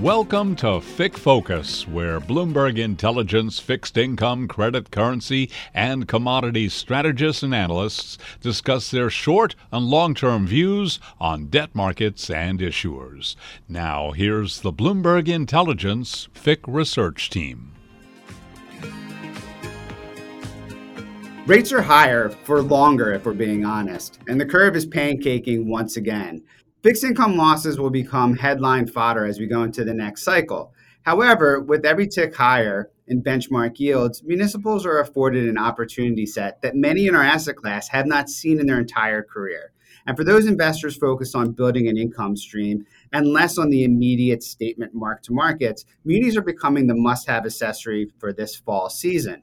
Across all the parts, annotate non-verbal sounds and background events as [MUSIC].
Welcome to FICC Focus, where Bloomberg Intelligence fixed income, credit, currency, and commodities strategists and analysts discuss their short and long term views on debt markets and issuers. Now, here's the Bloomberg Intelligence FICC research team. Rates are higher for longer, if we're being honest, and the curve is pancaking once again. Fixed income losses will become headline fodder as we go into the next cycle. However, with every tick higher in benchmark yields, municipals are afforded an opportunity set that many in our asset class have not seen in their entire career. And for those investors focused on building an income stream and less on the immediate statement mark to markets, munis are becoming the must have accessory for this fall season.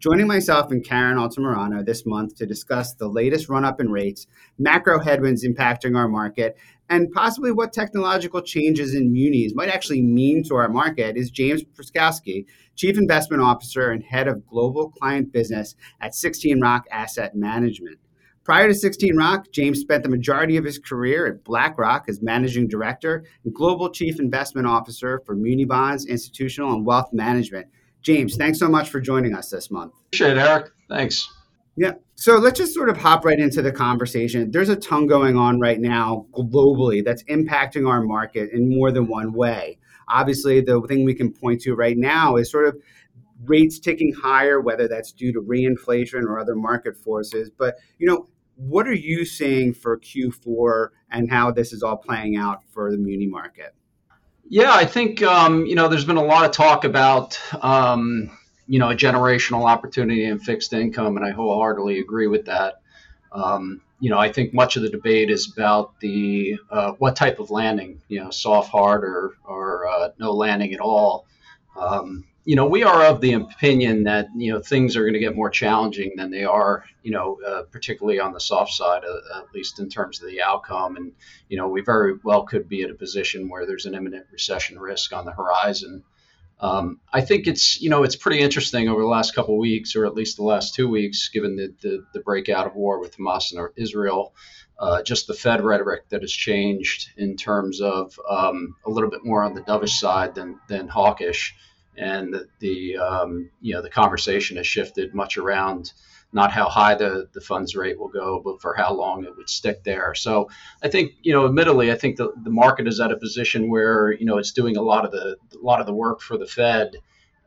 Joining myself and Karen Altamirano this month to discuss the latest run up in rates, macro headwinds impacting our market, and possibly what technological changes in munis might actually mean to our market is James Pruskowski, Chief Investment Officer and Head of Global Client Business at 16 Rock Asset Management. Prior to 16 Rock, James spent the majority of his career at BlackRock as Managing Director and Global Chief Investment Officer for Muni Bonds, Institutional, and Wealth Management James, thanks so much for joining us this month. Appreciate it, Eric. Thanks. Yeah. So let's just sort of hop right into the conversation. There's a ton going on right now globally that's impacting our market in more than one way. Obviously, the thing we can point to right now is sort of rates ticking higher, whether that's due to reinflation or other market forces. But, you know, what are you seeing for Q4 and how this is all playing out for the muni market? Yeah, I think um, you know there's been a lot of talk about um, you know a generational opportunity in fixed income, and I wholeheartedly agree with that. Um, you know, I think much of the debate is about the uh, what type of landing, you know, soft, hard, or or uh, no landing at all. You know, we are of the opinion that you know things are going to get more challenging than they are, you know, uh, particularly on the soft side, uh, at least in terms of the outcome. And you know, we very well could be at a position where there's an imminent recession risk on the horizon. Um, I think it's you know it's pretty interesting over the last couple of weeks, or at least the last two weeks, given the the, the breakout of war with Hamas and Israel. Uh, just the Fed rhetoric that has changed in terms of um, a little bit more on the dovish side than than hawkish and the, um, you know the conversation has shifted much around not how high the, the funds rate will go, but for how long it would stick there. So I think, you know, admittedly, I think the, the market is at a position where, you know, it's doing a lot of the a lot of the work for the Fed.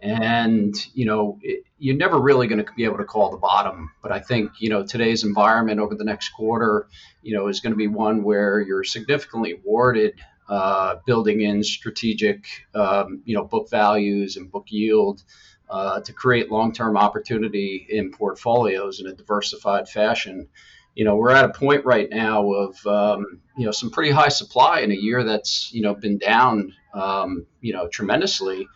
And, you know, it, you're never really going to be able to call the bottom. But I think, you know, today's environment over the next quarter, you know, is going to be one where you're significantly rewarded uh, building in strategic, um, you know, book values and book yield uh, to create long-term opportunity in portfolios in a diversified fashion. You know, we're at a point right now of um, you know some pretty high supply in a year that's you know been down um, you know tremendously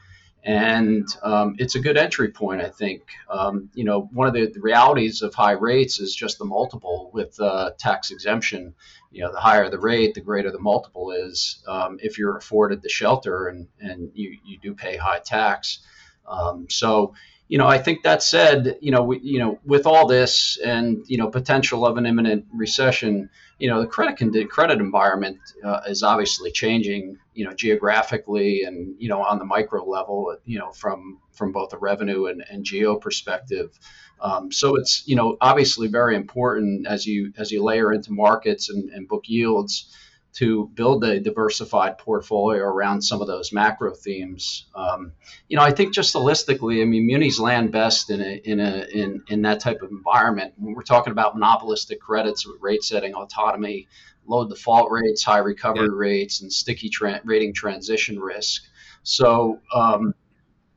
and um, it's a good entry point, I think. Um, you know, one of the, the, realities of high rates is just the multiple with uh, tax exemption. You know, the higher the rate, the greater the multiple is um, if you're afforded the shelter and, and you, you do pay high tax. Um, so, you know, I think that said, you know, we, you know, with all this and you know potential of an imminent recession, you know, the credit con- credit environment uh, is obviously changing, you know, geographically and you know on the micro level, you know, from from both a revenue and, and geo perspective. Um, so it's you know obviously very important as you as you layer into markets and, and book yields to build a diversified portfolio around some of those macro themes. Um, you know, I think just holistically, I mean, munis land best in a, in a in in that type of environment. When we're talking about monopolistic credits with rate setting autonomy, low default rates, high recovery yeah. rates, and sticky tra- rating transition risk. So. Um,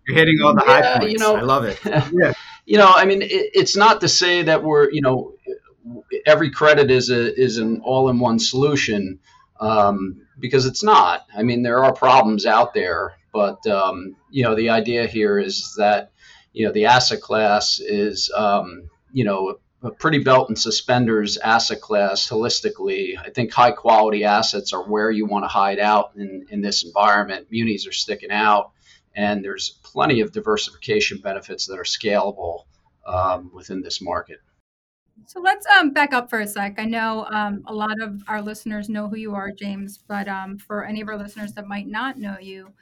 you're hitting all the yeah, high points. You know, I love it. [LAUGHS] yeah. You know, I mean, it, it's not to say that we're, you know, every credit is a is an all-in-one solution um, because it's not. I mean, there are problems out there, but um, you know, the idea here is that you know the asset class is um, you know a pretty belt and suspenders asset class holistically. I think high quality assets are where you want to hide out in, in this environment. Munis are sticking out, and there's plenty of diversification benefits that are scalable um, within this market. So let's um, back up for a sec. I know um, a lot of our listeners know who you are, James, but um, for any of our listeners that might not know you,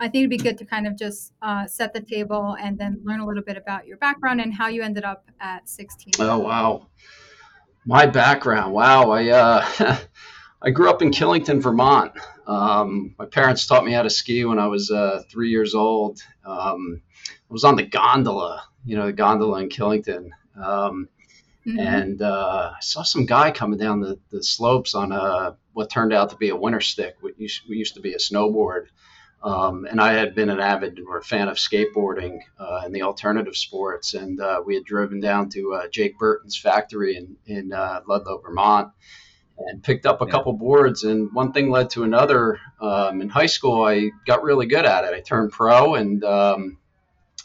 I think it'd be good to kind of just uh, set the table and then learn a little bit about your background and how you ended up at 16. Oh, wow. My background. Wow. I, uh, [LAUGHS] I grew up in Killington, Vermont. Um, my parents taught me how to ski when I was uh, three years old. Um, I was on the gondola, you know, the gondola in Killington. Um, mm-hmm. And uh, I saw some guy coming down the, the slopes on a, what turned out to be a Winterstick, which used to be a snowboard. Um, and I had been an avid or a fan of skateboarding uh, and the alternative sports. And uh, we had driven down to uh, Jake Burton's factory in, in uh, Ludlow, Vermont, and picked up a yeah. couple boards. And one thing led to another. Um, in high school, I got really good at it. I turned pro and um,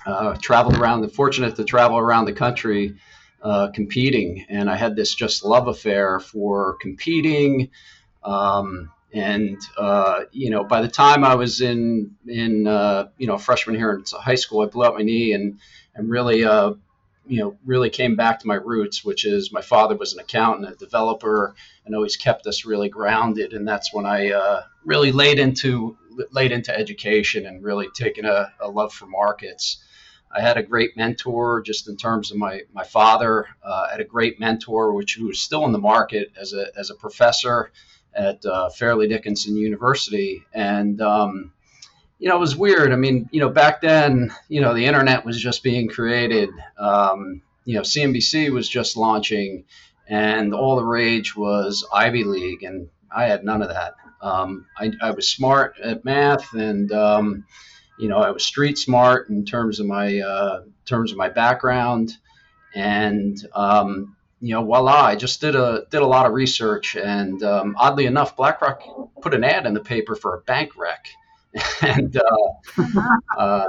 uh, traveled around, fortunate to travel around the country. Uh, competing, and I had this just love affair for competing, um, and uh, you know, by the time I was in in uh, you know freshman here in high school, I blew out my knee and and really uh, you know really came back to my roots, which is my father was an accountant, a developer, and always kept us really grounded. And that's when I uh, really laid into laid into education and really taken a, a love for markets. I had a great mentor just in terms of my, my father. Uh, I had a great mentor, which was still in the market as a, as a professor at uh, Fairleigh Dickinson University. And, um, you know, it was weird. I mean, you know, back then, you know, the internet was just being created. Um, you know, CNBC was just launching, and all the rage was Ivy League, and I had none of that. Um, I, I, was smart at math, and um, you know, I was street smart in terms of my uh, terms of my background, and um, you know, voila, I just did a did a lot of research, and um, oddly enough, BlackRock put an ad in the paper for a bank rec, [LAUGHS] and uh, [LAUGHS] uh,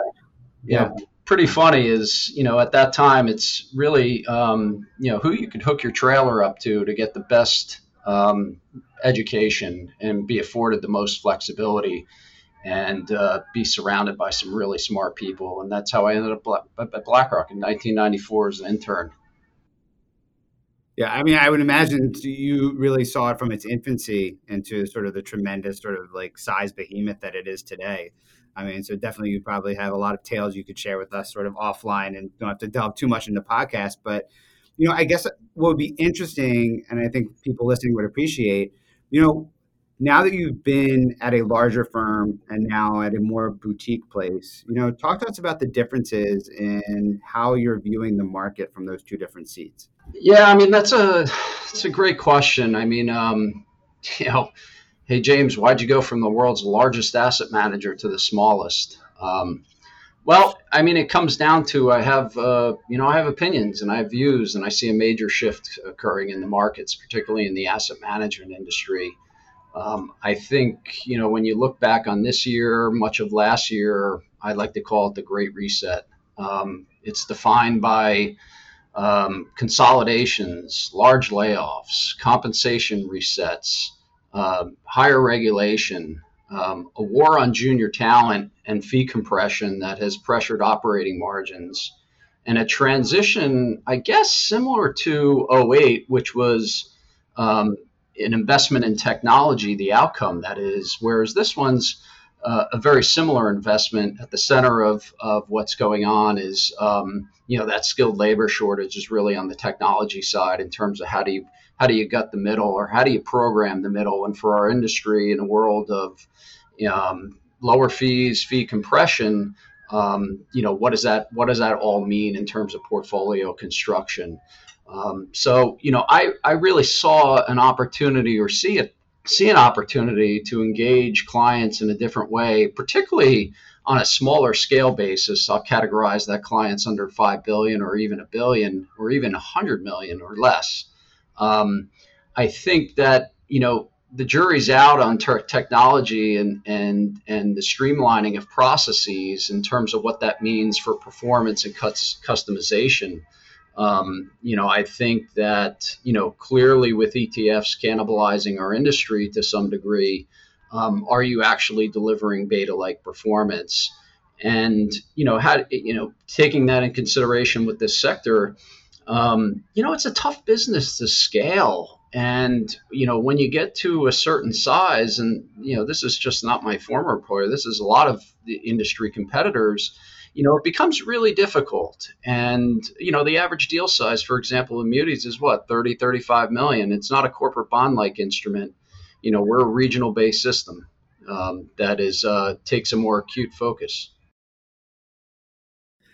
yeah. pretty funny is you know at that time it's really um, you know who you could hook your trailer up to to get the best um, education and be afforded the most flexibility and uh, be surrounded by some really smart people and that's how I ended up at BlackRock in 1994 as an intern. Yeah, I mean, I would imagine you really saw it from its infancy into sort of the tremendous sort of like size behemoth that it is today. I mean, so definitely you probably have a lot of tales you could share with us sort of offline and don't have to delve too much into podcast. But, you know, I guess what would be interesting, and I think people listening would appreciate, you know, now that you've been at a larger firm and now at a more boutique place, you know, talk to us about the differences in how you're viewing the market from those two different seats. Yeah, I mean that's a that's a great question. I mean, um, [LAUGHS] you know, hey James, why'd you go from the world's largest asset manager to the smallest? Um, well, I mean, it comes down to I have uh, you know I have opinions and I have views, and I see a major shift occurring in the markets, particularly in the asset management industry. Um, I think you know when you look back on this year, much of last year, I'd like to call it the Great Reset. Um, it's defined by um, consolidations, large layoffs, compensation resets, uh, higher regulation, um, a war on junior talent and fee compression that has pressured operating margins, and a transition, I guess, similar to 08, which was um, an investment in technology, the outcome that is, whereas this one's uh, a very similar investment at the center of, of what's going on is um, you know that skilled labor shortage is really on the technology side in terms of how do you how do you gut the middle or how do you program the middle? And for our industry in a world of um, lower fees fee compression um, you know what does that what does that all mean in terms of portfolio construction um, so you know I, I really saw an opportunity or see it see an opportunity to engage clients in a different way, particularly on a smaller scale basis. I'll categorize that clients under five billion or even a billion or even a hundred million or less. Um, I think that you know the jury's out on ter- technology and and and the streamlining of processes in terms of what that means for performance and cuts, customization. Um, you know, I think that, you know, clearly with ETFs cannibalizing our industry to some degree, um, are you actually delivering beta like performance? And, you know, how, you know, taking that in consideration with this sector, um, you know, it's a tough business to scale. And, you know, when you get to a certain size, and, you know, this is just not my former employer, this is a lot of the industry competitors, you know, it becomes really difficult. And, you know, the average deal size, for example, in munis is what, 30, 35 million. It's not a corporate bond like instrument. You know, we're a regional based system um, that is uh, takes a more acute focus.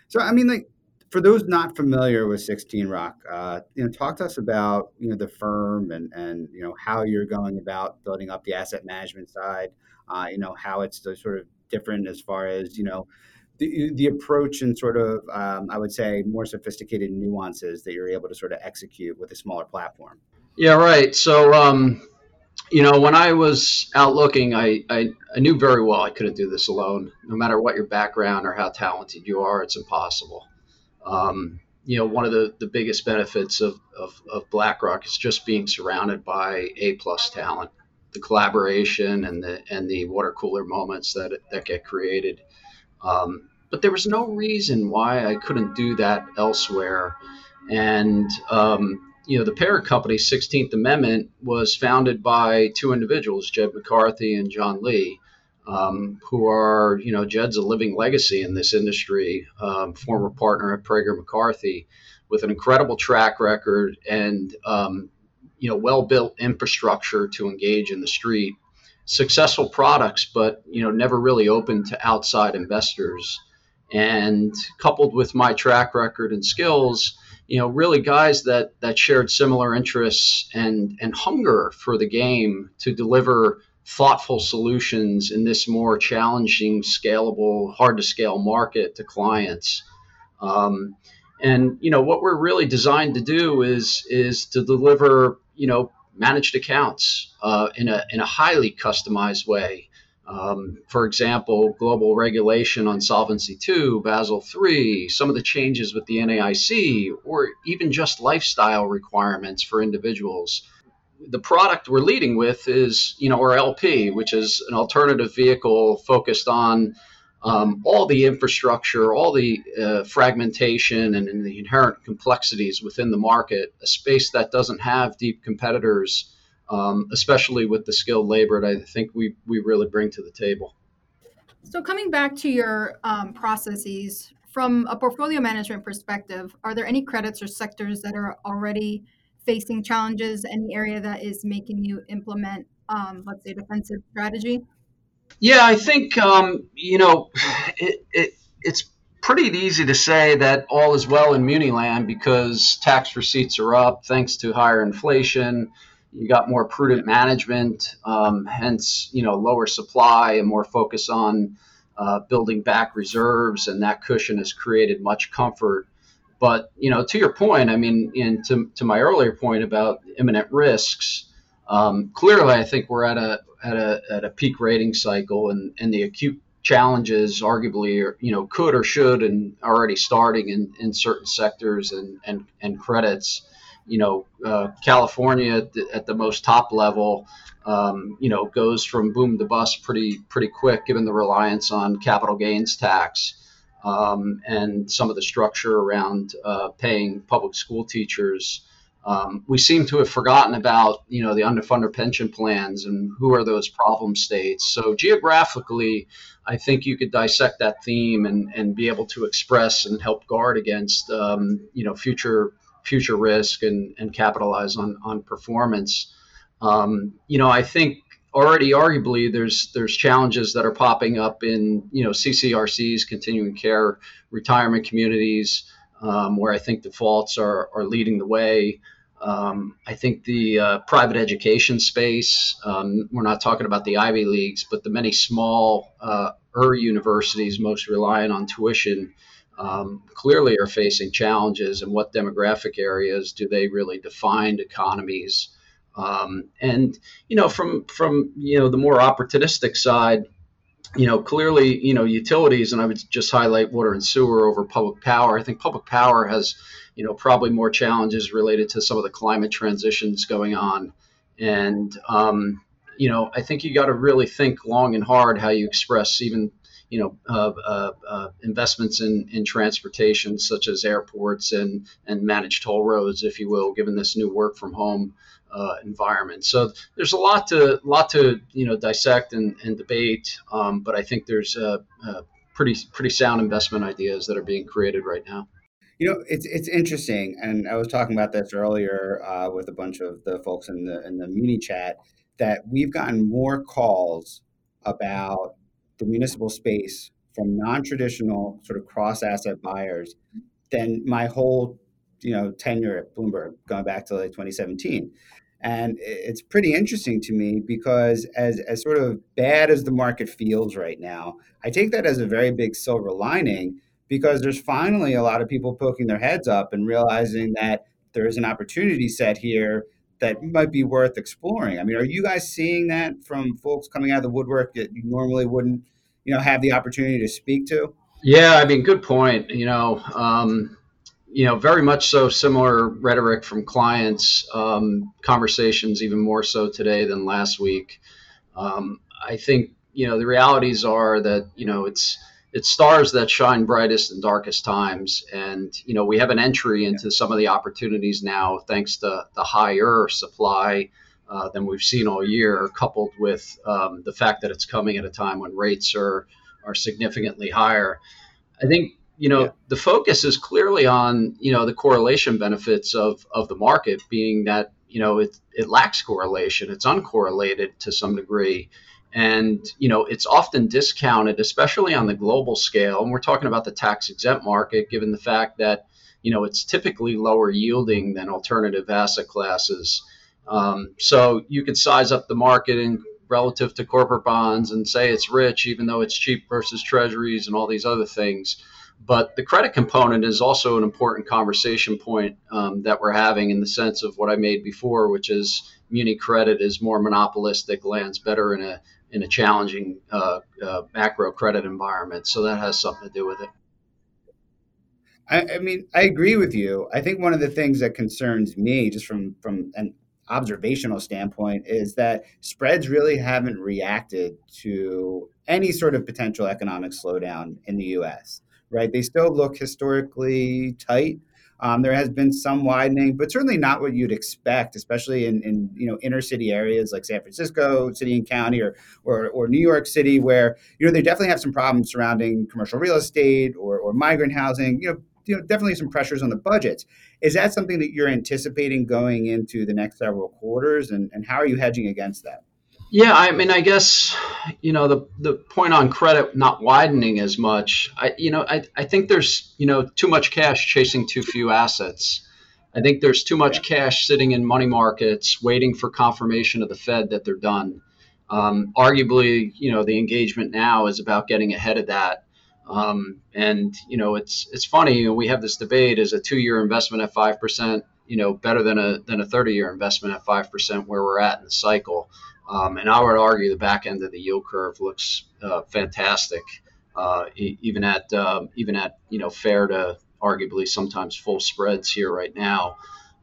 So, I mean, like, for those not familiar with 16 Rock, uh, you know, talk to us about you know the firm and and you know how you're going about building up the asset management side. Uh, you know how it's sort of different as far as you know the, the approach and sort of um, I would say more sophisticated nuances that you're able to sort of execute with a smaller platform. Yeah, right. So um, you know, when I was out looking, I, I, I knew very well I couldn't do this alone. No matter what your background or how talented you are, it's impossible. Um, you know, one of the, the biggest benefits of, of, of BlackRock is just being surrounded by A plus talent, the collaboration and the and the water cooler moments that that get created. Um, but there was no reason why I couldn't do that elsewhere. And um, you know, the parent company, 16th Amendment, was founded by two individuals, Jed McCarthy and John Lee, um, who are, you know, Jed's a living legacy in this industry, um, former partner at Prager McCarthy, with an incredible track record and, um, you know, well built infrastructure to engage in the street. Successful products, but, you know, never really open to outside investors. And coupled with my track record and skills, you know, really guys that that shared similar interests and and hunger for the game to deliver thoughtful solutions in this more challenging, scalable, hard to scale market to clients. Um, and you know what we're really designed to do is is to deliver you know managed accounts uh, in a in a highly customized way. Um, for example, global regulation on Solvency II, Basel III, some of the changes with the NAIC, or even just lifestyle requirements for individuals. The product we're leading with is, you know, our LP, which is an alternative vehicle focused on um, all the infrastructure, all the uh, fragmentation and, and the inherent complexities within the market, a space that doesn't have deep competitors um, especially with the skilled labor that I think we, we really bring to the table. So, coming back to your um, processes, from a portfolio management perspective, are there any credits or sectors that are already facing challenges? Any area that is making you implement, um, let's say, defensive strategy? Yeah, I think um, you know it, it, it's pretty easy to say that all is well in Muniland because tax receipts are up thanks to higher inflation you got more prudent management, um, hence you know lower supply and more focus on uh, building back reserves, and that cushion has created much comfort. But you know, to your point, I mean, and to, to my earlier point about imminent risks, um, clearly, I think we're at a at a at a peak rating cycle, and and the acute challenges arguably are, you know could or should and already starting in, in certain sectors and, and, and credits you know, uh, California at the, at the, most top level, um, you know, goes from boom to bust pretty pretty quick, given the reliance on capital gains tax um, and some of the structure around uh, paying public school teachers. Um, we seem to have forgotten about, you know, the underfunded pension plans and who are those problem states. So geographically, I think you could dissect that theme and, and be able to express and help guard against, um, you know, future future risk and, and capitalize on, on performance. Um, you know, I think already arguably there's there's challenges that are popping up in you know CCRCs, continuing care, retirement communities, um, where I think defaults are, are leading the way. Um, I think the uh, private education space, um, we're not talking about the Ivy Leagues, but the many small uh, er universities most reliant on tuition um, clearly are facing challenges and what demographic areas do they really define economies? Um, and you know from from you know the more opportunistic side you know clearly you know utilities and i would just highlight water and sewer over public power. I think public power has you know probably more challenges related to some of the climate transitions going on. And um, you know i think you got to really think long and hard how you express even you know, uh, uh, uh, investments in, in transportation, such as airports and, and managed toll roads, if you will, given this new work from home uh, environment. So there's a lot to lot to you know dissect and, and debate, um, but I think there's pretty pretty sound investment ideas that are being created right now. You know, it's it's interesting, and I was talking about this earlier uh, with a bunch of the folks in the in the Muni chat that we've gotten more calls about the municipal space from non-traditional sort of cross-asset buyers than my whole you know tenure at Bloomberg, going back to like 2017. And it's pretty interesting to me because as, as sort of bad as the market feels right now, I take that as a very big silver lining because there's finally a lot of people poking their heads up and realizing that there is an opportunity set here that might be worth exploring. I mean, are you guys seeing that from folks coming out of the woodwork that you normally wouldn't, you know, have the opportunity to speak to? Yeah, I mean, good point. You know, um, you know, very much so similar rhetoric from clients, um, conversations even more so today than last week. Um, I think, you know, the realities are that, you know, it's, it's stars that shine brightest in darkest times. And, you know, we have an entry into some of the opportunities now thanks to the higher supply uh, than we've seen all year, coupled with um, the fact that it's coming at a time when rates are, are significantly higher. I think you know, yeah. the focus is clearly on, you know, the correlation benefits of, of the market being that, you know, it, it lacks correlation. It's uncorrelated to some degree. And, you know, it's often discounted, especially on the global scale. And we're talking about the tax exempt market, given the fact that, you know, it's typically lower yielding than alternative asset classes. Um, so you could size up the market in relative to corporate bonds and say it's rich, even though it's cheap versus treasuries and all these other things. But the credit component is also an important conversation point um, that we're having in the sense of what I made before, which is muni credit is more monopolistic, lands better in a in a challenging uh, uh, macro credit environment. So that has something to do with it. I, I, mean, I agree with you. I think one of the things that concerns me, just from from an observational standpoint, is that spreads really haven't reacted to any sort of potential economic slowdown in the U.S right? They still look historically tight. Um, there has been some widening, but certainly not what you'd expect, especially in, in you know inner city areas like San Francisco, city and county, or, or, or New York City, where you know they definitely have some problems surrounding commercial real estate or, or migrant housing. You know, you know, definitely some pressures on the budgets. Is that something that you're anticipating going into the next several quarters, and, and how are you hedging against that? Yeah, I mean, I guess you know the the point on credit not widening as much. I you know I, I think there's you know too much cash chasing too few assets. I think there's too much cash sitting in money markets waiting for confirmation of the Fed that they're done. Um, arguably, you know, the engagement now is about getting ahead of that. Um, and you know, it's it's funny. We have this debate: is a two-year investment at five percent, you know, better than a than a thirty-year investment at five percent, where we're at in the cycle? Um, and I would argue the back end of the yield curve looks uh, fantastic, uh, e- even at um, even at you know fair to arguably sometimes full spreads here right now.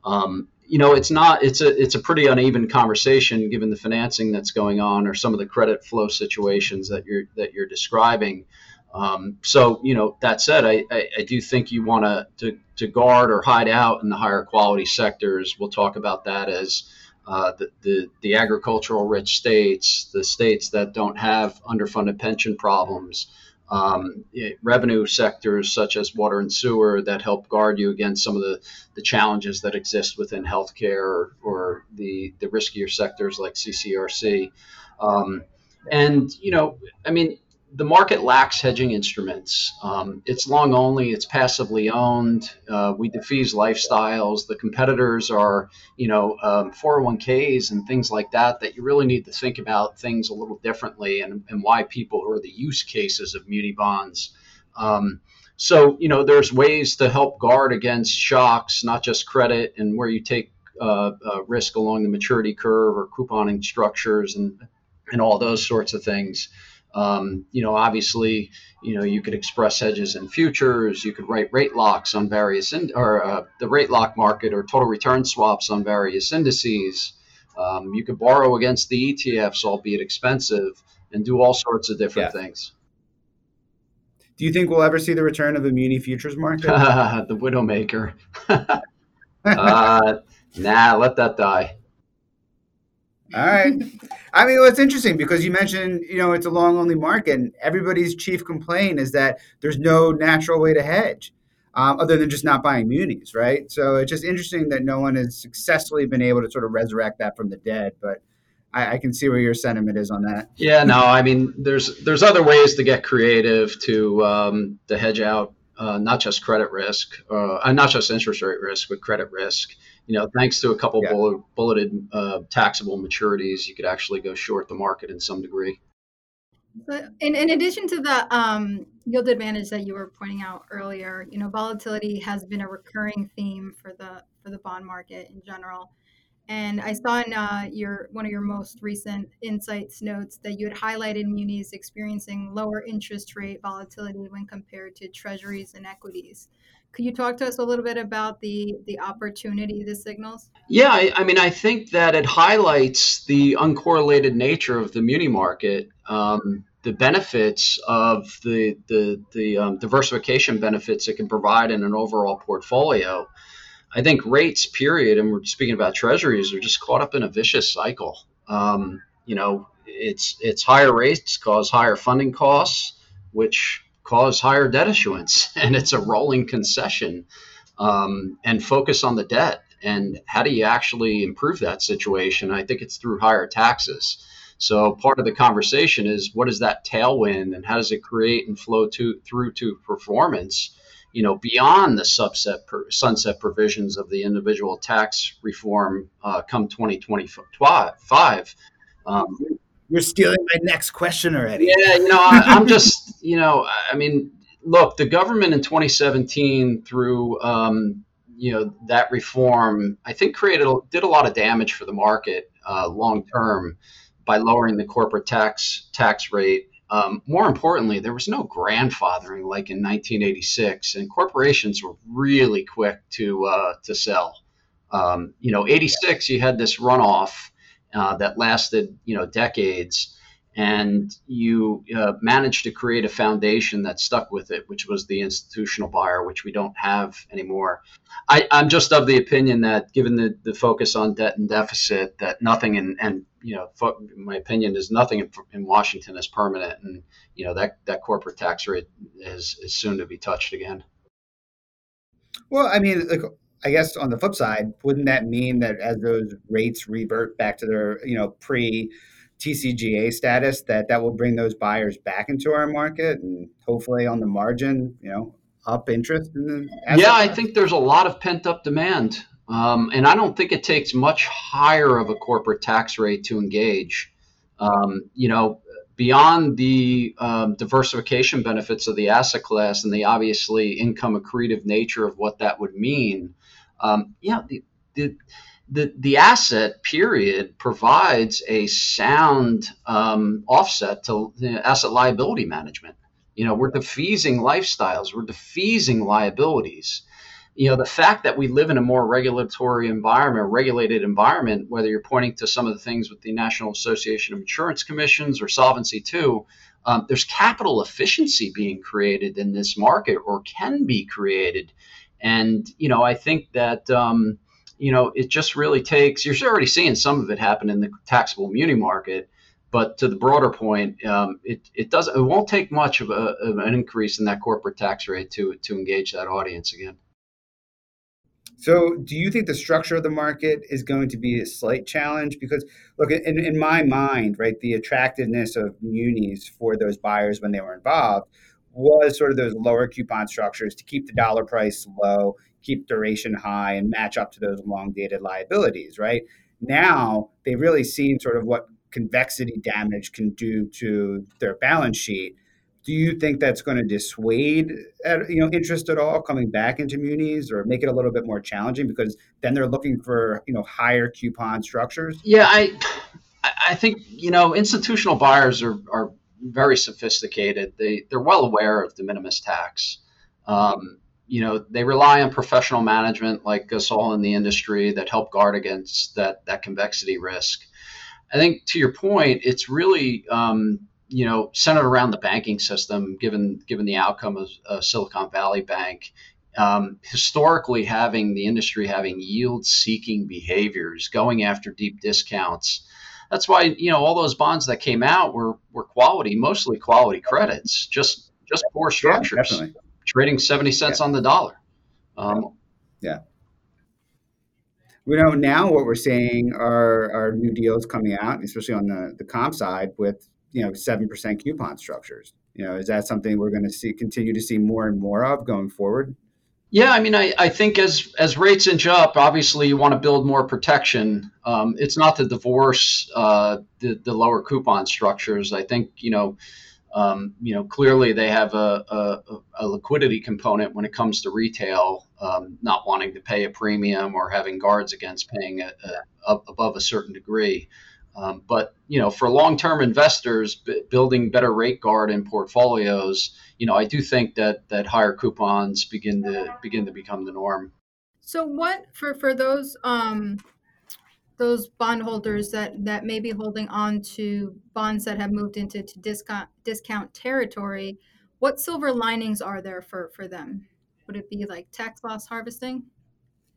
Um, you know, it's not it's a it's a pretty uneven conversation given the financing that's going on or some of the credit flow situations that you're that you're describing. Um, so, you know, that said, I, I, I do think you want to to guard or hide out in the higher quality sectors. We'll talk about that as uh, the, the, the agricultural rich states, the states that don't have underfunded pension problems, um, revenue sectors such as water and sewer that help guard you against some of the, the challenges that exist within healthcare or, or the, the riskier sectors like CCRC. Um, and, you know, I mean, the market lacks hedging instruments. Um, it's long only, it's passively owned. Uh, we defease lifestyles. The competitors are, you know, um, 401ks and things like that, that you really need to think about things a little differently and, and why people are the use cases of muni bonds. Um, so, you know, there's ways to help guard against shocks, not just credit and where you take uh, uh, risk along the maturity curve or couponing structures and, and all those sorts of things. Um, you know, obviously, you know, you could express hedges in futures. You could write rate locks on various in, or uh, the rate lock market or total return swaps on various indices. Um, you could borrow against the ETFs, albeit expensive, and do all sorts of different yeah. things. Do you think we'll ever see the return of the muni futures market? [LAUGHS] the Widowmaker. [LAUGHS] uh, nah, let that die. All right. I mean, well, it's interesting because you mentioned, you know, it's a long only market, and everybody's chief complaint is that there's no natural way to hedge um, other than just not buying munis, right? So it's just interesting that no one has successfully been able to sort of resurrect that from the dead. But I, I can see where your sentiment is on that. Yeah, no, I mean, there's there's other ways to get creative to um, to hedge out uh, not just credit risk, uh, not just interest rate risk, but credit risk you know, thanks to a couple yeah. bullet, bulleted uh, taxable maturities, you could actually go short the market in some degree. But in, in addition to the um, yield advantage that you were pointing out earlier, you know, volatility has been a recurring theme for the for the bond market in general. And I saw in uh, your one of your most recent insights notes that you had highlighted munis experiencing lower interest rate volatility when compared to treasuries and equities. Could you talk to us a little bit about the the opportunity this signals? Yeah, I, I mean, I think that it highlights the uncorrelated nature of the muni market. Um, the benefits of the the, the um, diversification benefits it can provide in an overall portfolio. I think rates, period, and we're speaking about treasuries, are just caught up in a vicious cycle. Um, you know, it's it's higher rates cause higher funding costs, which cause higher debt issuance, [LAUGHS] and it's a rolling concession. Um, and focus on the debt. And how do you actually improve that situation? I think it's through higher taxes. So part of the conversation is what is that tailwind, and how does it create and flow to through to performance? You know, beyond the subset per, sunset provisions of the individual tax reform uh, come 2025. Um, you're stealing my next question already. Yeah, you know, I, am just, [LAUGHS] you know, I mean, look, the government in 2017 through, um, you know, that reform, I think created did a lot of damage for the market uh, long term by lowering the corporate tax tax rate. Um, more importantly, there was no grandfathering like in 1986, and corporations were really quick to uh, to sell. Um, you know, 86, you had this runoff uh, that lasted you know decades and you uh, managed to create a foundation that stuck with it, which was the institutional buyer, which we don't have anymore. I, am just of the opinion that, given the, the focus on debt and deficit, that nothing in, and you know, my opinion is nothing in, in, Washington is permanent, and you know that that corporate tax rate is is soon to be touched again. Well, I mean, like I guess on the flip side, wouldn't that mean that as those rates revert back to their you know pre TCJA status, that that will bring those buyers back into our market and hopefully on the margin, you know, up interest in the yeah, I think there's a lot of pent up demand, um, and I don't think it takes much higher of a corporate tax rate to engage. Um, you know, beyond the um, diversification benefits of the asset class and the obviously income accretive nature of what that would mean, um, yeah, the, the, the, the asset period provides a sound um, offset to asset liability management. You know, we're defeasing lifestyles, we're defeasing liabilities. You know, the fact that we live in a more regulatory environment, regulated environment, whether you're pointing to some of the things with the National Association of Insurance Commissions or Solvency II, um, there's capital efficiency being created in this market or can be created and you know, I think that um, you know it just really takes. You're already seeing some of it happen in the taxable muni market, but to the broader point, um, it it does it won't take much of, a, of an increase in that corporate tax rate to to engage that audience again. So, do you think the structure of the market is going to be a slight challenge? Because, look, in, in my mind, right, the attractiveness of munis for those buyers when they were involved was sort of those lower coupon structures to keep the dollar price low, keep duration high, and match up to those long dated liabilities, right? Now they've really seen sort of what convexity damage can do to their balance sheet. Do you think that's going to dissuade uh, you know interest at all coming back into munis or make it a little bit more challenging because then they're looking for you know higher coupon structures? Yeah, I I think you know institutional buyers are are very sophisticated. They they're well aware of de minimis tax. Um, you know, they rely on professional management like us all in the industry that help guard against that that convexity risk. I think to your point, it's really um, you know, centered around the banking system, given given the outcome of uh, Silicon Valley Bank. Um, historically, having the industry having yield-seeking behaviors, going after deep discounts. That's why you know all those bonds that came out were were quality, mostly quality credits, just just poor structures, yeah, trading seventy cents yeah. on the dollar. Um, yeah. We know now what we're seeing are, are new deals coming out, especially on the, the comp side with you know seven percent coupon structures. You know, is that something we're going to see continue to see more and more of going forward? Yeah, I mean, I, I think as as rates inch up, obviously you want to build more protection. Um, it's not to divorce uh, the the lower coupon structures. I think you know um, you know, clearly they have a, a, a, liquidity component when it comes to retail, um, not wanting to pay a premium or having guards against paying a, above a certain degree. Um, but you know, for long-term investors, b- building better rate guard in portfolios, you know, I do think that that higher coupons begin to begin to become the norm. So, what for for those um, those bondholders that that may be holding on to bonds that have moved into to discount discount territory, what silver linings are there for for them? Would it be like tax loss harvesting?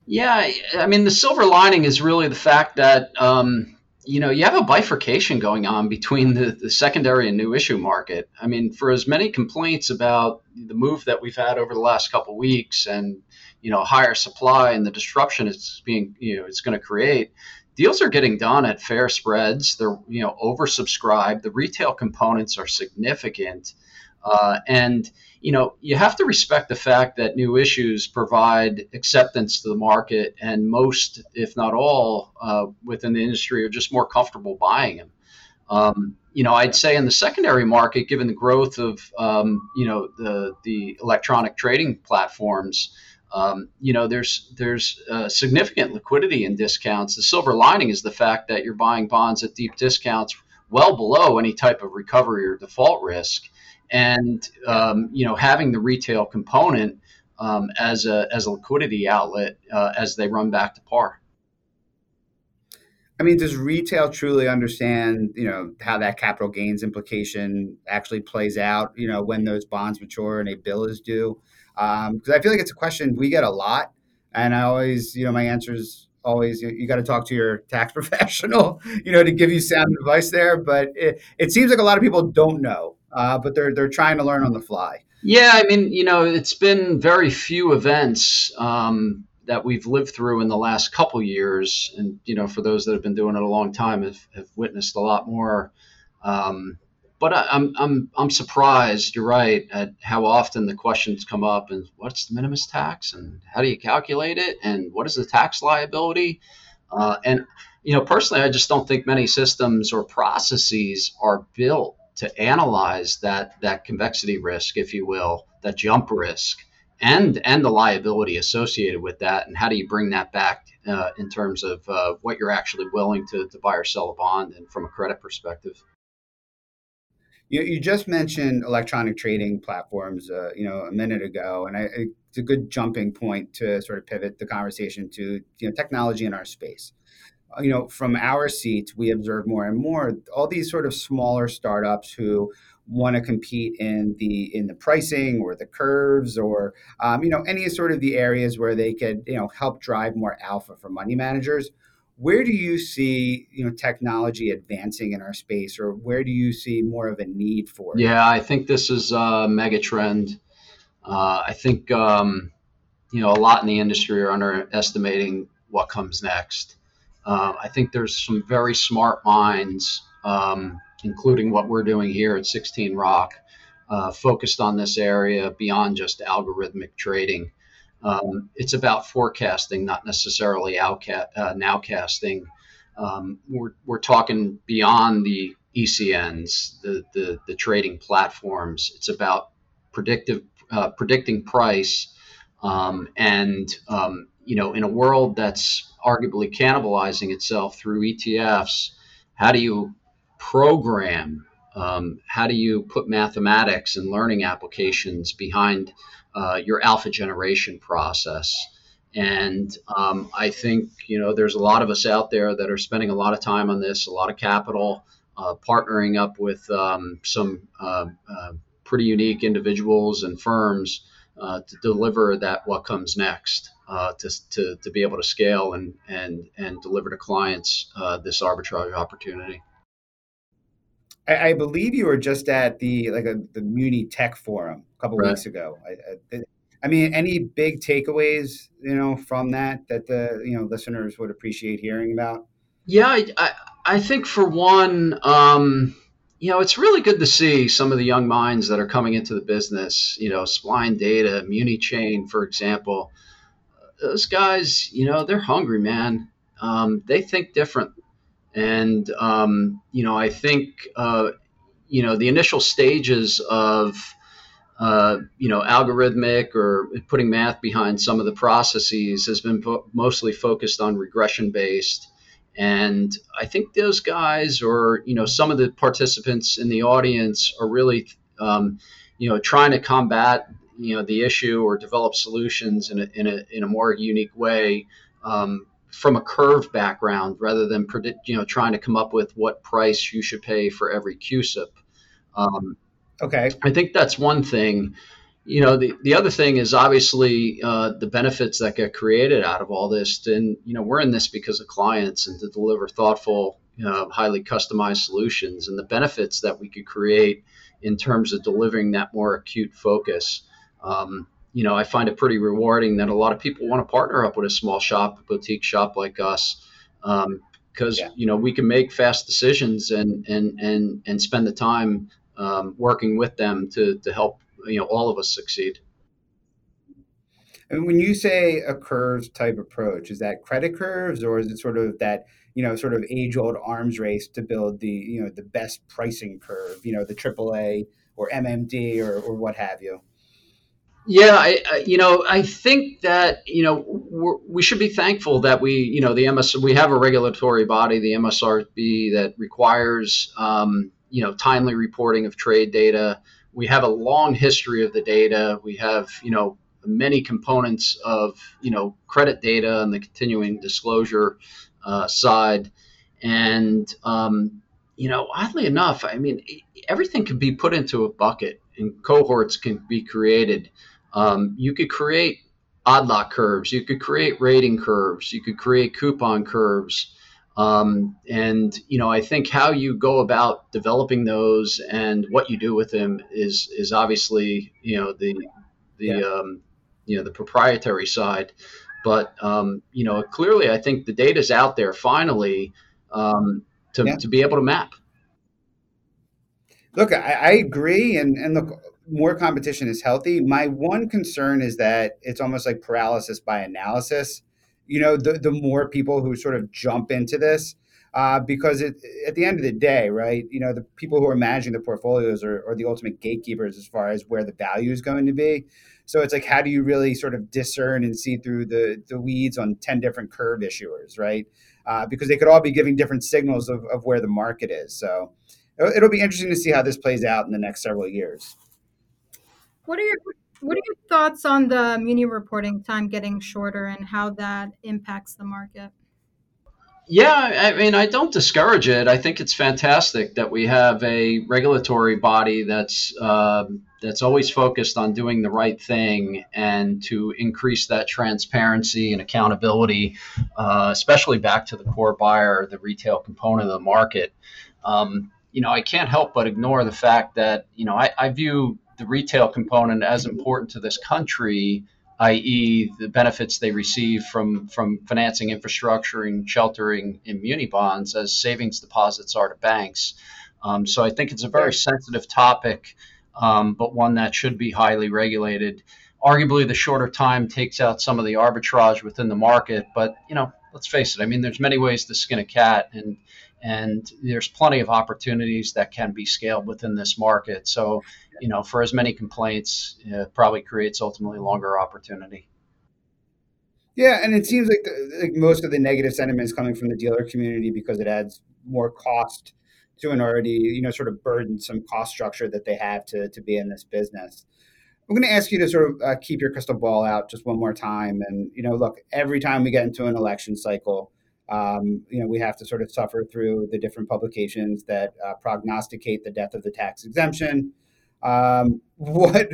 Yeah, I mean the silver lining is really the fact that um, you know you have a bifurcation going on between the, the secondary and new issue market. I mean, for as many complaints about the move that we've had over the last couple weeks and you know higher supply and the disruption it's being you know it's going to create deals are getting done at fair spreads. They're you know oversubscribed. The retail components are significant, uh, and you know you have to respect the fact that new issues provide acceptance to the market, and most, if not all, uh, within the industry are just more comfortable buying them. Um, you know, I'd say in the secondary market, given the growth of um, you know the the electronic trading platforms um, you know, there's there's uh, significant liquidity in discounts. The silver lining is the fact that you're buying bonds at deep discounts, well below any type of recovery or default risk, and um, you know, having the retail component um, as a as a liquidity outlet uh, as they run back to par. I mean, does retail truly understand, you know, how that capital gains implication actually plays out, you know, when those bonds mature and a bill is due? because um, I feel like it's a question we get a lot, and I always, you know, my answer is always you, you got to talk to your tax [LAUGHS] professional, you know, to give you sound advice there. But it, it seems like a lot of people don't know, uh, but they're they're trying to learn on the fly. Yeah, I mean, you know, it's been very few events um, that we've lived through in the last couple years, and you know, for those that have been doing it a long time, have, have witnessed a lot more. Um, but I, am I'm I'm surprised. You're right at how often the questions come up and what's the minimum tax and how do you calculate it and what is the tax liability? Uh, and you know, personally, I just don't think many systems or processes are built to analyze that that convexity risk, if you will, that jump risk, and and the liability associated with that, and how do you bring that back uh, in terms of uh, what you're actually willing to, to buy or sell a bond, and from a credit perspective. You, you just mentioned electronic trading platforms, uh, you know, a minute ago, and I, it's a good jumping point to sort of pivot the conversation to you know technology in our space. You know, from our seats, we observe more and more all these sort of smaller startups who want to compete in the in the pricing or the curves or um, you know any sort of the areas where they could you know help drive more alpha for money managers where do you see you know technology advancing in our space, or where do you see more of a need for it? Yeah, I think this is a mega trend. Uh, I think um, you know a lot in the industry are underestimating what comes next. Uh, I think there's some very smart minds, um, including what we're doing here at 16 Rock, uh, focused on this area beyond just algorithmic trading. Um, it's about forecasting, not necessarily outca- uh, nowcasting. Um, we're, we're talking beyond the ECNs, the, the, the trading platforms. It's about predictive uh, predicting price, um, and um, you know, in a world that's arguably cannibalizing itself through ETFs, how do you program? Um, how do you put mathematics and learning applications behind uh, your alpha generation process. And um, I think you know there's a lot of us out there that are spending a lot of time on this, a lot of capital, uh, partnering up with um, some uh, uh, pretty unique individuals and firms uh, to deliver that what comes next uh, to, to, to be able to scale and, and, and deliver to clients uh, this arbitrage opportunity. I, I, believe you were just at the like a, the Muni Tech Forum a couple right. weeks ago. I, I, I, mean, any big takeaways you know from that that the you know listeners would appreciate hearing about? Yeah, I, I, think for one, um, you know, it's really good to see some of the young minds that are coming into the business. You know, Spline Data, Muni Chain, for example. Those guys, you know, they're hungry, man. Um, they think different, and um, you know, I think uh, you know the initial stages of uh, you know algorithmic or putting math behind some of the processes has been fo- mostly focused on regression based and I think those guys, or you know, some of the participants in the audience, are really, um, you know, trying to combat you know the issue or develop solutions in a in a, in a more unique way um, from a curve background rather than predict, you know, trying to come up with what price you should pay for every CUSIP. Um, okay, I think that's one thing you know the, the other thing is obviously uh, the benefits that get created out of all this and you know we're in this because of clients and to deliver thoughtful know, highly customized solutions and the benefits that we could create in terms of delivering that more acute focus um, you know i find it pretty rewarding that a lot of people want to partner up with a small shop a boutique shop like us because um, yeah. you know we can make fast decisions and and and and spend the time um, working with them to to help you know all of us succeed. And when you say a curves type approach, is that credit curves or is it sort of that you know sort of age old arms race to build the you know the best pricing curve, you know the AAA or MMD or, or what have you? Yeah, I, I, you know, I think that you know we should be thankful that we, you know, the MS we have a regulatory body, the MSRB, that requires um, you know timely reporting of trade data we have a long history of the data. We have, you know, many components of, you know, credit data and the continuing disclosure uh, side. And, um, you know, oddly enough, I mean, everything can be put into a bucket and cohorts can be created. Um, you could create odd curves, you could create rating curves, you could create coupon curves. Um, and you know, I think how you go about developing those and what you do with them is is obviously you know the the yeah. um, you know the proprietary side. But um, you know, clearly, I think the data's out there finally um, to yeah. to be able to map. Look, I, I agree, and and look, more competition is healthy. My one concern is that it's almost like paralysis by analysis you know, the, the more people who sort of jump into this. Uh, because it, at the end of the day, right, you know, the people who are managing the portfolios are, are the ultimate gatekeepers as far as where the value is going to be. So it's like, how do you really sort of discern and see through the, the weeds on 10 different curve issuers, right? Uh, because they could all be giving different signals of, of where the market is. So it'll be interesting to see how this plays out in the next several years. What are your what are your thoughts on the muni reporting time getting shorter and how that impacts the market? Yeah, I mean, I don't discourage it. I think it's fantastic that we have a regulatory body that's uh, that's always focused on doing the right thing and to increase that transparency and accountability, uh, especially back to the core buyer, the retail component of the market. Um, you know, I can't help but ignore the fact that you know I, I view the retail component as important to this country, i.e., the benefits they receive from from financing infrastructure and sheltering in muni bonds as savings deposits are to banks. Um, so I think it's a very sensitive topic, um, but one that should be highly regulated. Arguably, the shorter time takes out some of the arbitrage within the market, but you know, let's face it. I mean, there's many ways to skin a cat, and and there's plenty of opportunities that can be scaled within this market. So, you know, for as many complaints, it probably creates ultimately longer opportunity. Yeah, and it seems like, the, like most of the negative sentiment is coming from the dealer community because it adds more cost to an already, you know, sort of burdensome cost structure that they have to to be in this business. I'm going to ask you to sort of uh, keep your crystal ball out just one more time, and you know, look, every time we get into an election cycle um, you know, we have to sort of suffer through the different publications that uh, prognosticate the death of the tax exemption. Um, what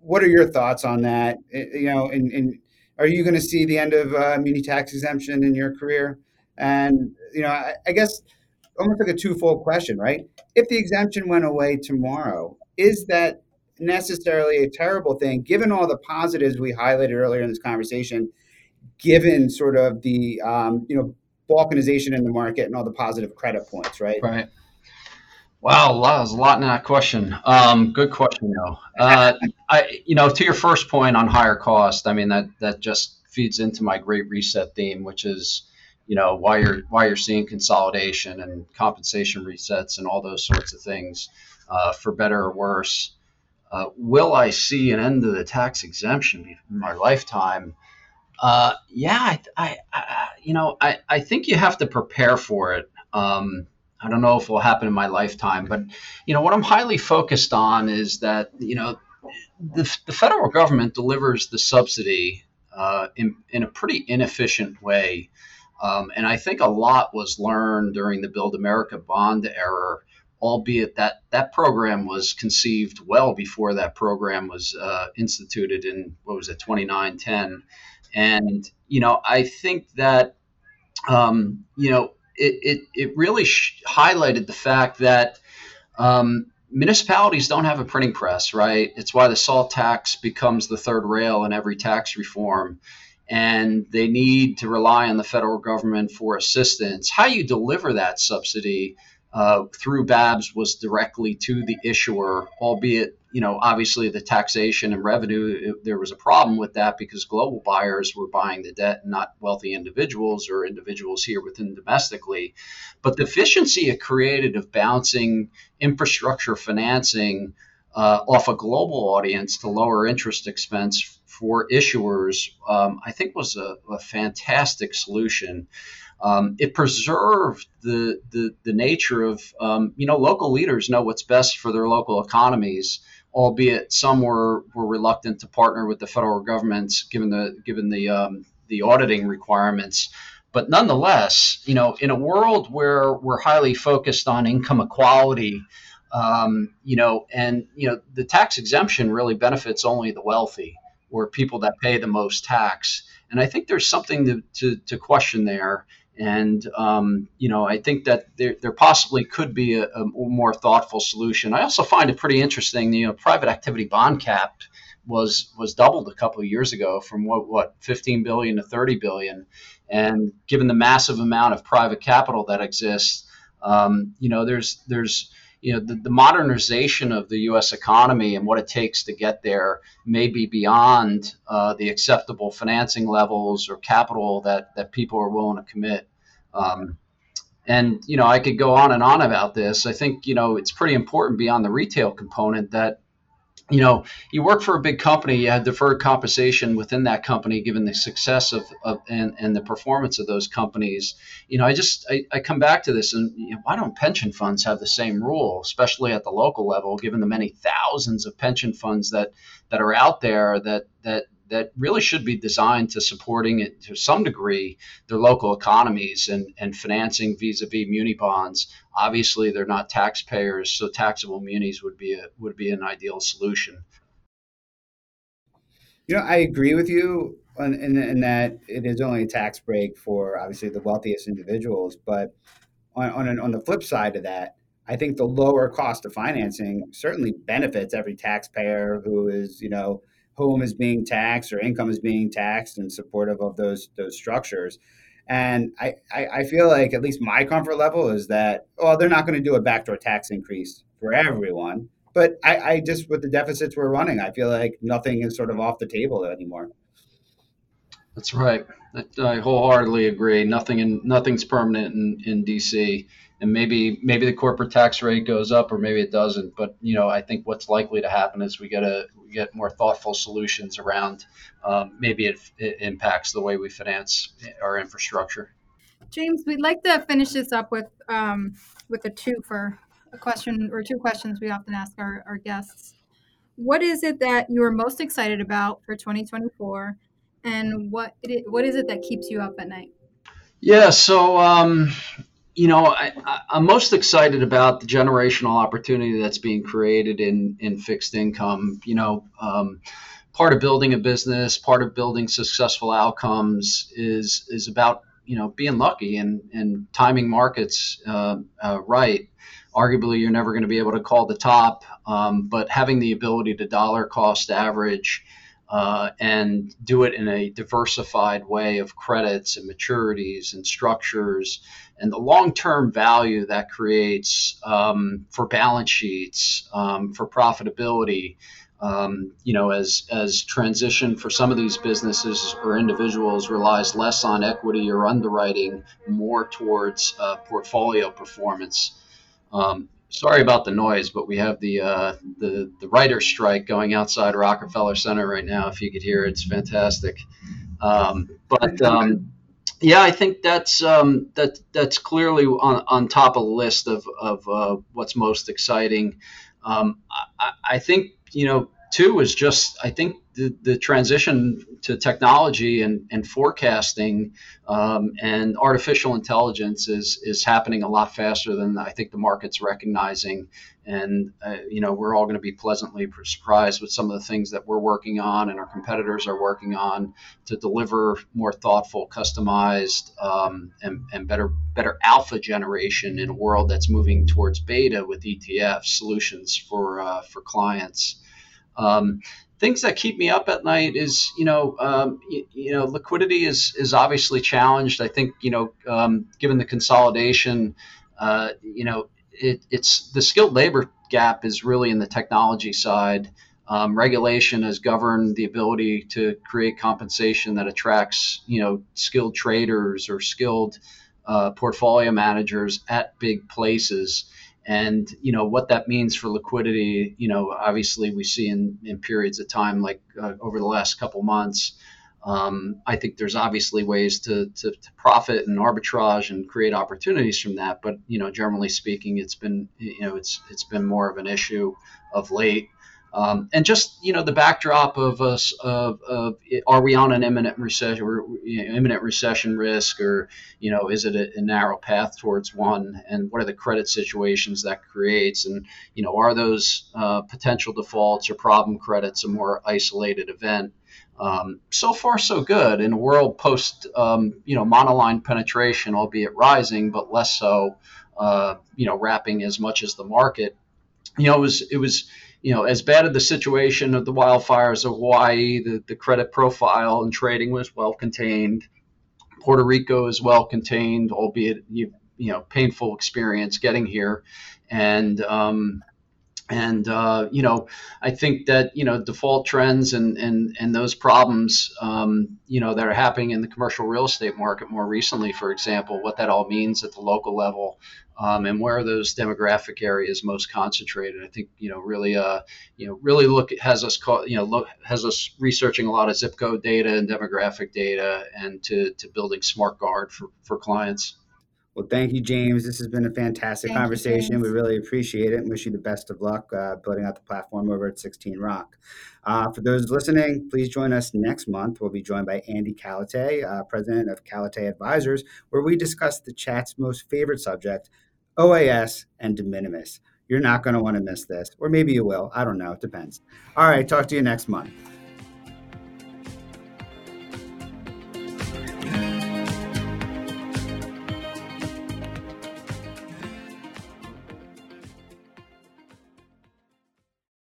what are your thoughts on that? You know, and, and are you going to see the end of uh, muni tax exemption in your career? And you know, I, I guess almost like a twofold question, right? If the exemption went away tomorrow, is that necessarily a terrible thing, given all the positives we highlighted earlier in this conversation? Given sort of the um, you know balkanization in the market and all the positive credit points, right? Right. Wow, there's a lot in that question. Um, good question, though. Uh, [LAUGHS] I, you know, to your first point on higher cost, I mean that that just feeds into my great reset theme, which is, you know, why you're why you're seeing consolidation and compensation resets and all those sorts of things, uh, for better or worse. Uh, will I see an end to the tax exemption in my lifetime? Uh, yeah, I, I, I, you know, I, I think you have to prepare for it. Um, I don't know if it will happen in my lifetime, but you know what I'm highly focused on is that you know the, the federal government delivers the subsidy uh, in, in a pretty inefficient way. Um, and I think a lot was learned during the Build America bond era, albeit that that program was conceived well before that program was uh, instituted in, what was it, 2910. And, you know, I think that, um, you know, it, it, it really sh- highlighted the fact that um, municipalities don't have a printing press, right? It's why the SALT tax becomes the third rail in every tax reform. And they need to rely on the federal government for assistance. How you deliver that subsidy uh, through BABS was directly to the issuer, albeit you know, obviously the taxation and revenue, it, there was a problem with that because global buyers were buying the debt, not wealthy individuals or individuals here within domestically. But the efficiency it created of bouncing infrastructure financing uh, off a global audience to lower interest expense for issuers, um, I think was a, a fantastic solution. Um, it preserved the, the, the nature of, um, you know, local leaders know what's best for their local economies albeit some were, were reluctant to partner with the federal government given the given the um, the auditing requirements. But nonetheless, you know, in a world where we're highly focused on income equality, um, you know, and you know, the tax exemption really benefits only the wealthy or people that pay the most tax. And I think there's something to, to, to question there. And um, you know, I think that there, there possibly could be a, a, more thoughtful solution. I also find it pretty interesting. You know, private activity bond cap was was doubled a couple of years ago from what what 15 billion to 30 billion, and given the massive amount of private capital that exists, um, you know, there's there's you know the, the, modernization of the U.S. economy and what it takes to get there may be beyond uh, the acceptable financing levels or capital that that people are willing to commit. Um, and you know, I could go on and on about this. I think you know it's pretty important beyond the retail component that you know, you work for a big company, you have deferred compensation within that company, given the success of, of and, and the performance of those companies. You know, I just I, I come back to this, and you know, why don't pension funds have the same rule, especially at the local level, given the many thousands of pension funds that that are out there that that that really should be designed to supporting it to some degree their local economies and, and financing vis-a-vis muni bonds. Obviously, they're not taxpayers, so taxable munis would be a, would be an ideal solution. You know, I agree with you in, in, in that it is only a tax break for obviously the wealthiest individuals, but on on, on the flip side of that, I think the lower cost of financing certainly benefits every taxpayer who is, you know, home is being taxed or income is being taxed and supportive of those those structures. And I, I, I feel like at least my comfort level is that, well, they're not going to do a backdoor tax increase for everyone. But I, I just, with the deficits we're running, I feel like nothing is sort of off the table anymore. That's right. I wholeheartedly agree. Nothing in nothing's permanent in, in DC and maybe maybe the corporate tax rate goes up or maybe it doesn't but you know i think what's likely to happen is we get a we get more thoughtful solutions around um, maybe it, it impacts the way we finance our infrastructure. James we'd like to finish this up with um, with a two for a question or two questions we often ask our, our guests. What is it that you are most excited about for 2024 and what it, what is it that keeps you up at night? Yeah, so um, you know, I, am most excited about the generational opportunity that's being created in in fixed income. You know, um, part of building a business, part of building successful outcomes is is about you know being lucky and and timing markets uh, uh, right. Arguably, you're never going to be able to call the top, um, but having the ability to dollar cost average uh, and do it in a diversified way of credits and maturities and structures and the long-term value that creates um, for balance sheets, um, for profitability. Um, you know, as as transition for some of these businesses or individuals relies less on equity or underwriting, more towards uh, portfolio performance. Um, sorry about the noise, but we have the uh, the the writer strike going outside Rockefeller Center right now. If you could hear it, it's fantastic. Um, but um, yeah, I think that's um, that that's clearly on, on top of the list of of uh, what's most exciting. Um, I, I think you know too is just I think the, the transition to technology and, and forecasting um, and artificial intelligence is, is happening a lot faster than I think the market's recognizing. And, uh, you know, we're all going to be pleasantly surprised with some of the things that we're working on and our competitors are working on to deliver more thoughtful, customized, um, and, and better, better alpha generation in a world that's moving towards beta with ETF solutions for, uh, for clients. Um, things that keep me up at night is you know um, you, you, know liquidity is is obviously challenged. I think you know um, given the consolidation, uh, you know it, it's the skilled labor gap is really in the technology side. Um, regulation has governed the ability to create compensation that attracts you know skilled traders or skilled uh, portfolio managers at big places and you know what that means for liquidity you know obviously we see in, in periods of time like uh, over the last couple months um, i think there's obviously ways to, to, to, profit and arbitrage and create opportunities from that. But you know generally speaking it's been you know it's it's been more of an issue of late um, and just you know the backdrop of us of, of are we on an imminent recession or you know, imminent recession risk or you know is it a, a, narrow path towards one? And what are the credit situations that creates? And you know are those uh, potential defaults or problem credits a more isolated event? Um, so far so good. In a world post um, you know monoline penetration albeit rising but less so uh, you know wrapping as much as the market you know it was it was you know, as bad as the situation of the wildfires of Hawaii, the, the credit profile and trading was well contained. Puerto Rico is well contained, albeit you you know painful experience getting here, and um, and uh, you know I think that you know default trends and and and those problems um, you know that are happening in the commercial real estate market more recently, for example, what that all means at the local level um, and where those demographic areas most concentrated. I think you know really uh, you know really look has us call, you know look, has us researching a lot of zip code data and demographic data and to, to building smart guard for, for clients. Well, thank you, James. This has been a fantastic thank conversation. You, we really appreciate it and wish you the best of luck uh, building out the platform over at 16Rock. Uh, for those listening, please join us next month. We'll be joined by Andy Kalotay, uh, president of Kalotay Advisors, where we discuss the chat's most favorite subject, OAS and de minimis. You're not going to want to miss this, or maybe you will. I don't know. It depends. All right. Talk to you next month.